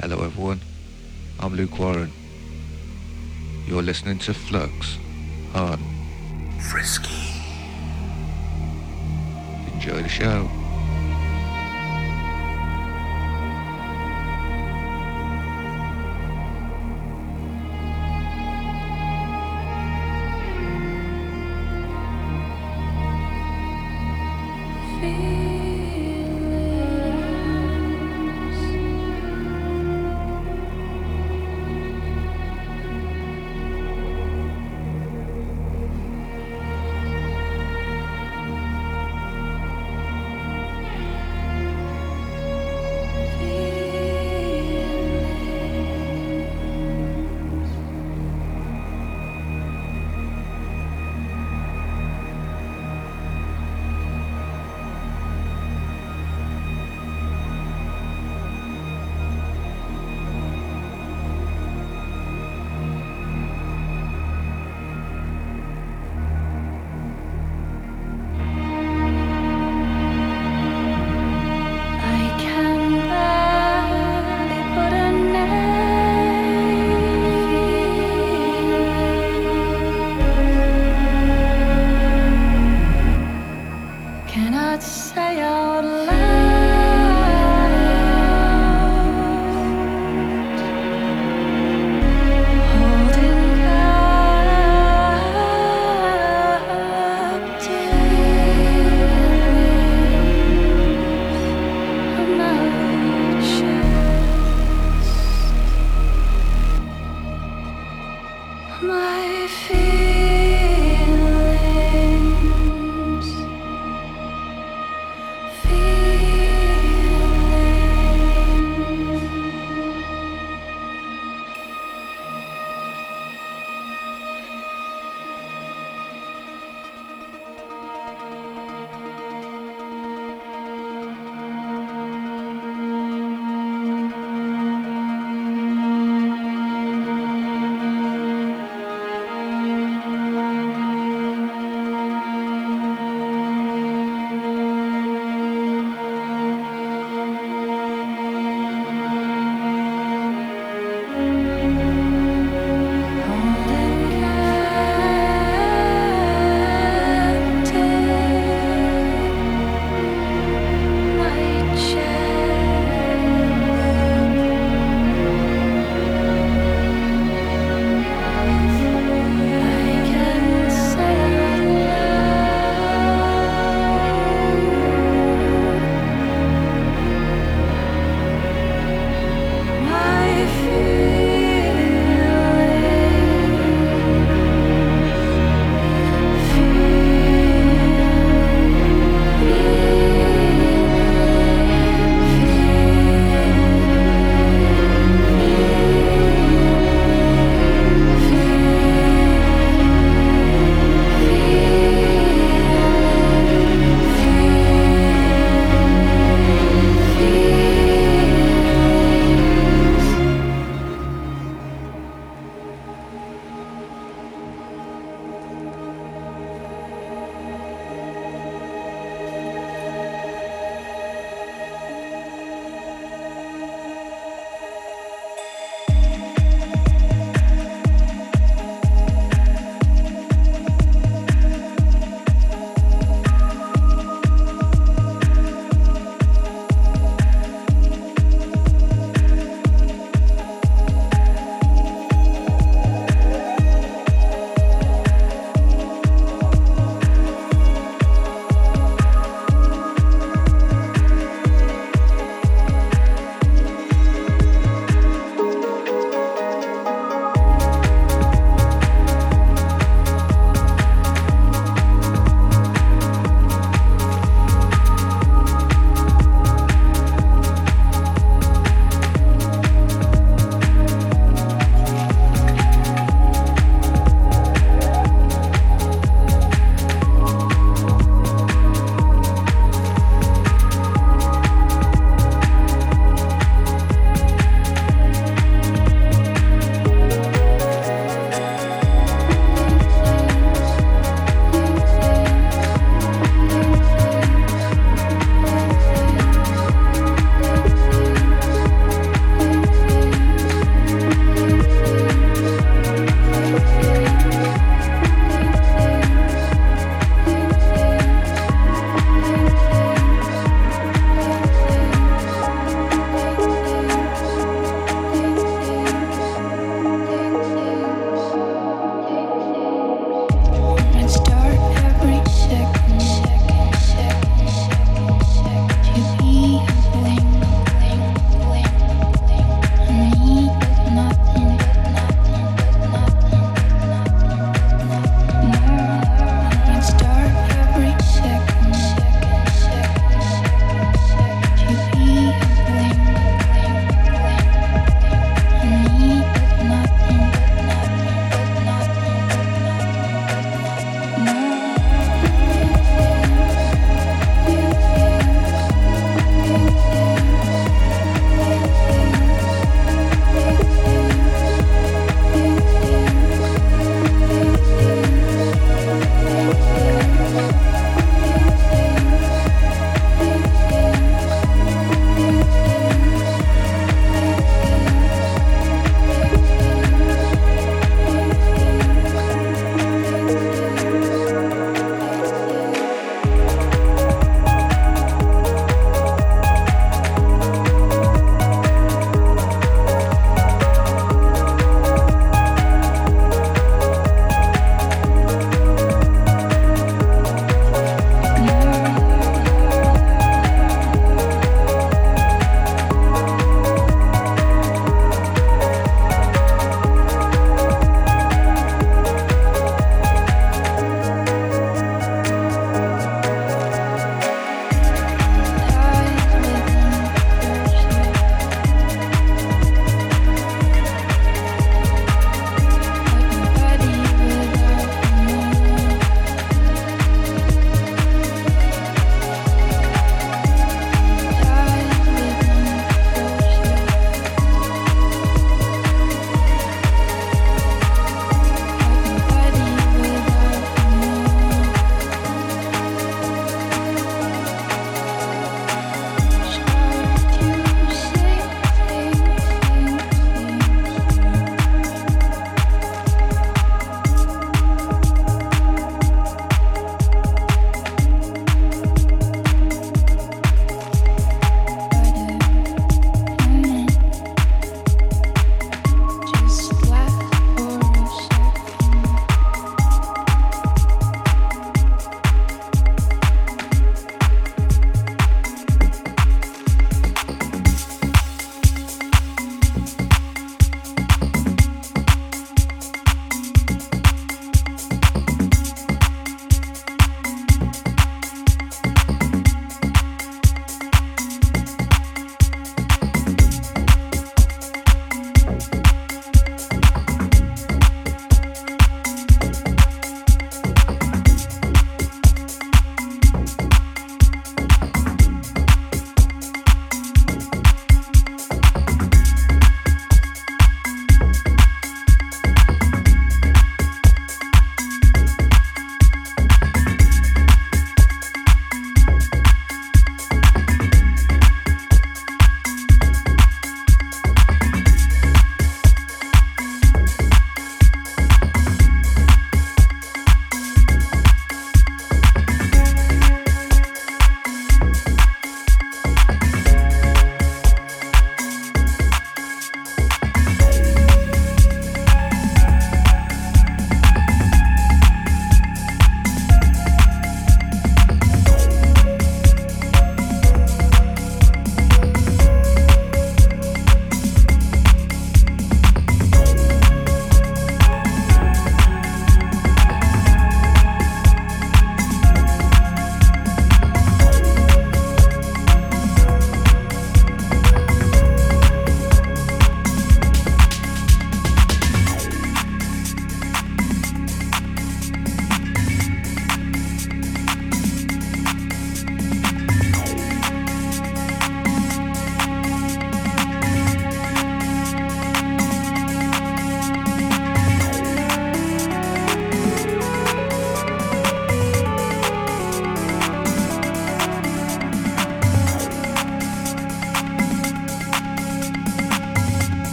Hello everyone, I'm Luke Warren. You're listening to Flux on Frisky. Enjoy the show.